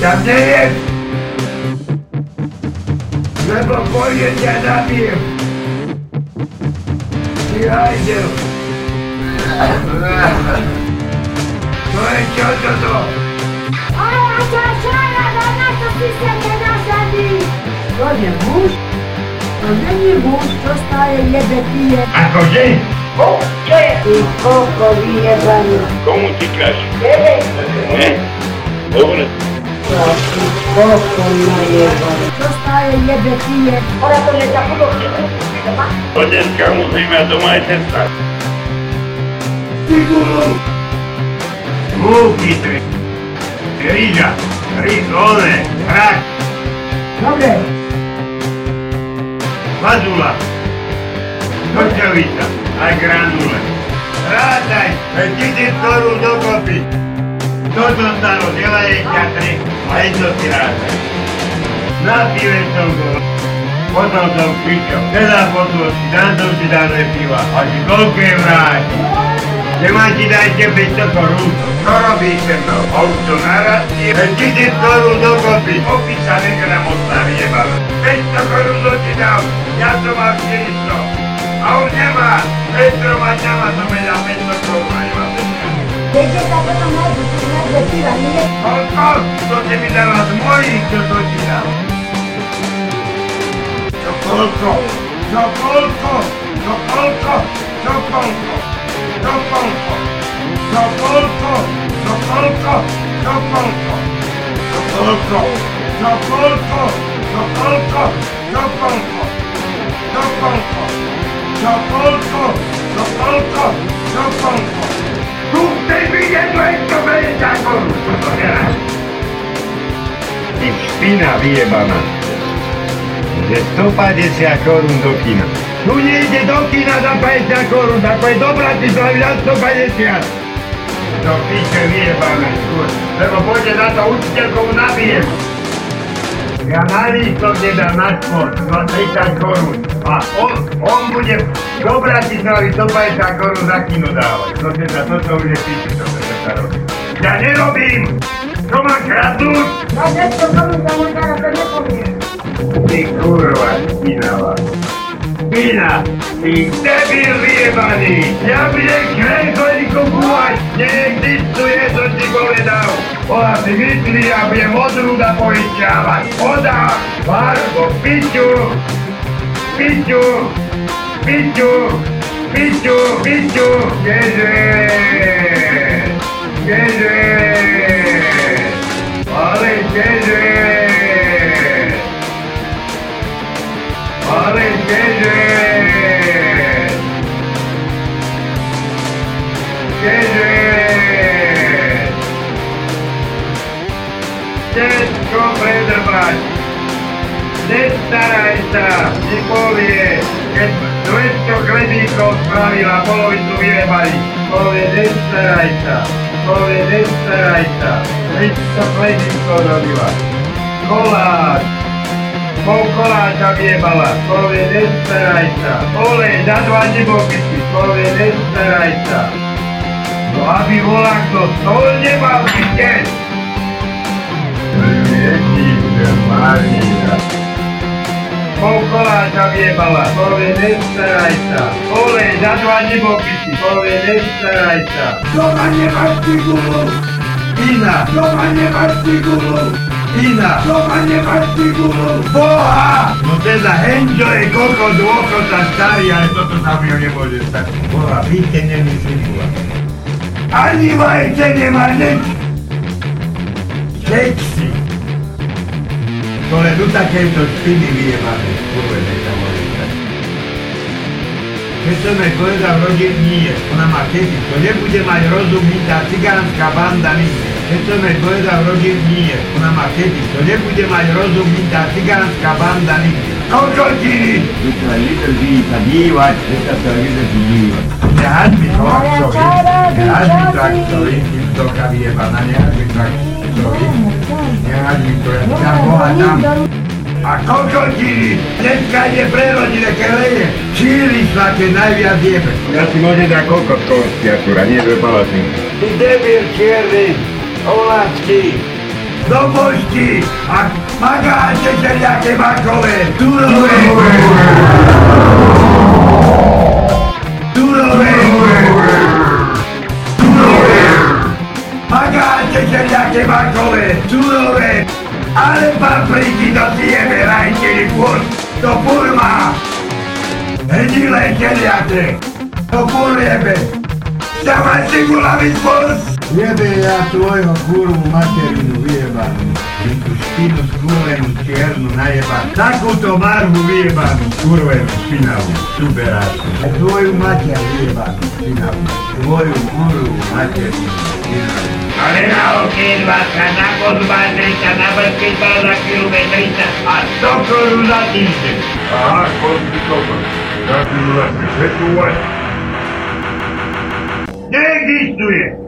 tam nejem. Lebo pôjde ťa zabijem. Ty hajdel. To je čo toto? To si sa nenazadí. To je muž? To není muž, to stále jebe pije. Ako že? Oče! Ty koko vyjebaný. Komu ty kľaš? Tebe. Ne? Dobre. To dneska musíme doma aj cestať. Dobre. Mazula. Vrťavica. A granule. Rátaj. 50 korún dokopy. Toto stalo, delaj ťa tri, a jedno si rátaj. Napíjem som go. Potom som kričal, teda potom si dám som si dáme piva. A si koľko je vráti? Nemá ti dajte 500 korún. Čo robíš se mnou? Auto narastie, tisíc korún dokopy. Opísané gramotná vyjebala. 500 korún som ti dal, ja som mal 400. A on nemá. Petro ma ňama som vedel 500 korún a nemá 500. Viete sa potom nájdu, si nájde piva, nie? Koľko? To si mi dala z mojich, čo to ti dal. Čo koľko? Čo koľko? Čo koľko? 250 korún. Čo to neráš? Ty špina vyjebaná. Že 150 korún do kina. Tu nejde do kina za 50 korún, tako je do Bratislavy za 150. To píče vyjebané, skôr. Lebo pôjde na to učiteľkovu nabijem. Ja na výstok nedám na sport, za 30 korún. A on, on bude do Bratislavy 150 korún za kino dávať. To teda, toto už je to sa robí. Ja nerobím! To ma kradnú! Ja všetko robím, to môj teraz to nepoviem. Ty kurva, špinava. Špina! Ty debil vyjebaný! Ja budem kreslený kupovať! Neexistuje, to ti povedal! Ona si myslí, ja budem odrúda povyťávať. Oda! Marko, piču! Piču! Piču! Piču! Piču! Ježe! Gendry! Ollie Gendry! Ollie Gendry! Gendry! Všetko predrbať! Nestaraj sa, nepovie, keď 200 kredíkov spravila polovicu vyrebali. Povie, nestaraj sa povedestajta, Hristo plenisko rodila. Koláč, pol koláča viebala, povedestajta. Olej, za dva nebokyci, povedestajta. No aby volá kto stol nemal byteľ. Svetí Maria, Pol koláča vyjebala, povie, nestaraj sa. Olej, za dva nebokysy, povie, nestaraj sa. Doma nemáš figuru. Ina, doma nemáš figuru. Ina, doma nemáš figuru. Boha! No teda Henžo je koľko dôchodca starý, ale toto sa mi nemôže stať. Boha, víte, není figura. Ani vajce nemá nič. Sexy. Bole tu takéto špiny vyjebané, povedme sa môžete. Keď som jej povedal rodin, nie, ona má kedy, to nebude mať rozumný tá cigánska banda nikdy. Keď som jej povedal rodin, nie, ona má kedy, to nebude mať rozumný tá cigánska banda nikdy. Končotiny! My sa líder sa dívať, sa sa líder dívať. Nehať mi traktory, nehať mi traktory, tým doka vyjebaná, nehať mi traktory. Neradím to, ja tam boha dám. A koľko ti dneska ide prerodine, keď leje? Čili sa keď najviac jebe. Ja si môžem dať koľko z toho spiatúra, nie dve palatinky. Ty debil čierny, olácky, dobožti a magáče všelijaké makové, turové. Turové. Turové. Všelijaké makové, turové, ale papriky to si jebe rajčiny furt, to furt má. Hnilé všelijaké, to furt jebe. Sa ma si gulavý spolu Jebe ja tvojho kurvu materinu vyjebanú. Že tú špinu skúlenú čiernu najeba. Takúto marhu vyjebanú, kurvenú špinavú, šuberáku. A tvoju mater vyjebanú špinavú. Tvoju kurvu materinu špinavú. Ale na okienvačka, na podbádrika, na brskýba za kilometrica a 100 korun za týždeň. Aha, koľko kokos. Za kilometr, všetko Neexistuje.